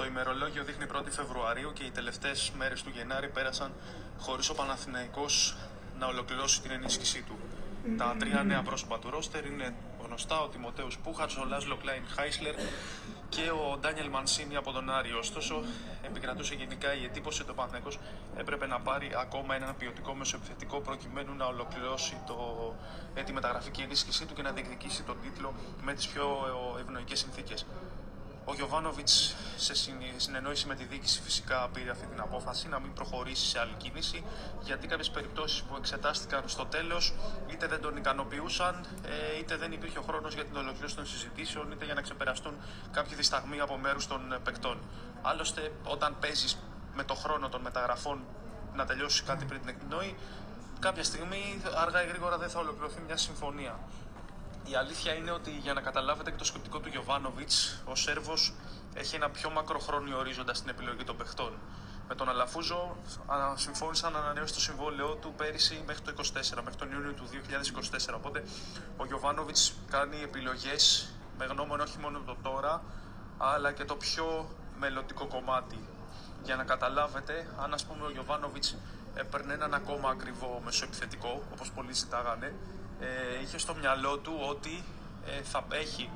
Το ημερολόγιο δείχνει 1η Φεβρουαρίου και οι τελευταίες μέρες του Γενάρη πέρασαν χωρίς ο Παναθηναϊκός να ολοκληρώσει την ενίσχυσή του. Τα τρία νέα πρόσωπα του ρόστερ είναι γνωστά, ο Τιμωτέους Πούχατς, ο Λάσλο Κλάιν Χάισλερ και ο Ντάνιελ Μανσίνη από τον Άρη. Ωστόσο, επικρατούσε γενικά η εντύπωση ότι ο Παναθηναϊκός έπρεπε να πάρει ακόμα έναν ποιοτικό μεσοεπιθετικό προκειμένου να ολοκληρώσει το, ε, τη μεταγραφική ενίσχυσή του και να διεκδικήσει τον τίτλο με τις πιο ευνοϊκές συνθήκες. Ο Γιωβάνοβιτς, σε συνεννόηση με τη διοίκηση, φυσικά πήρε αυτή την απόφαση να μην προχωρήσει σε άλλη κίνηση, γιατί κάποιες περιπτώσεις που εξετάστηκαν στο τέλος είτε δεν τον ικανοποιούσαν, ε, είτε δεν υπήρχε ο χρόνος για την ολοκλήρωση των συζητήσεων, είτε για να ξεπεραστούν κάποιοι δισταγμοί από μέρους των παικτών. Άλλωστε, όταν παίζεις με το χρόνο των μεταγραφών να τελειώσεις κάτι πριν την εκπνοή, κάποια στιγμή αργά ή γρήγορα δεν θα ολοκληρωθεί μια συμφωνία. Η αλήθεια είναι ότι για να καταλάβετε και το σκεπτικό του Γιωβάνοβιτς, ο Σέρβος έχει ένα πιο μακροχρόνιο ορίζοντα στην επιλογή των παιχτών. Με τον Αλαφούζο συμφώνησαν να ανανεώσει το συμβόλαιό του πέρυσι μέχρι το 2024, μέχρι τον Ιούνιο του 2024. Οπότε ο Γιωβάνοβιτς κάνει επιλογές με γνώμονα όχι μόνο το τώρα, αλλά και το πιο μελλοντικό κομμάτι. Για να καταλάβετε, αν ας πούμε ο Γιωβάνοβιτς έπαιρνε έναν ακόμα ακριβό μεσοεπιθετικό, όπως πολλοί ζητάγανε, ε, είχε στο μυαλό του ότι ε, θα έχει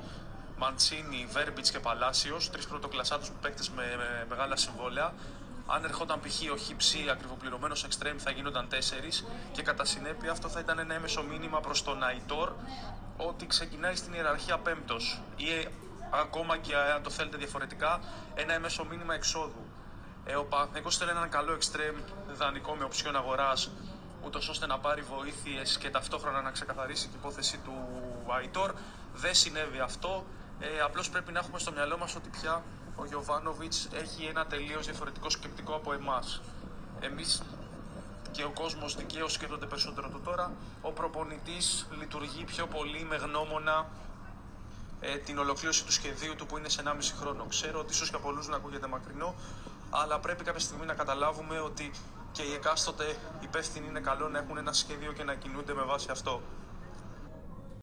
Μαντσίνη, Βέρμπιτς και Παλάσιος, τρεις πρωτοκλασσάτους παίκτες με, με, μεγάλα συμβόλαια. Αν ερχόταν π.χ. ο Χιψή ακριβοπληρωμένος εξτρέμ, θα γίνονταν τέσσερις και κατά συνέπεια αυτό θα ήταν ένα έμεσο μήνυμα προς τον Αϊτόρ ότι ξεκινάει στην ιεραρχία πέμπτος ή ε, ακόμα και αν το θέλετε διαφορετικά, ένα έμεσο μήνυμα εξόδου. Ε, ο Παναθηναϊκός θέλει έναν καλό εξτρέμ δανεικό με οψιόν αγοράς ούτως ώστε να πάρει βοήθειες και ταυτόχρονα να ξεκαθαρίσει την υπόθεση του Αϊτόρ. Δεν συνέβη αυτό. Ε, Απλώς πρέπει να έχουμε στο μυαλό μας ότι πια ο Γιωβάνοβιτς έχει ένα τελείως διαφορετικό σκεπτικό από εμάς. Εμείς και ο κόσμος δικαίως σκέφτονται περισσότερο το τώρα. Ο προπονητής λειτουργεί πιο πολύ με γνώμονα ε, την ολοκλήρωση του σχεδίου του που είναι σε 1,5 χρόνο. Ξέρω ότι ίσως για πολλούς να ακούγεται μακρινό, αλλά πρέπει κάποια στιγμή να καταλάβουμε ότι και οι εκάστοτε υπεύθυνοι είναι καλό να έχουν ένα σχέδιο και να κινούνται με βάση αυτό.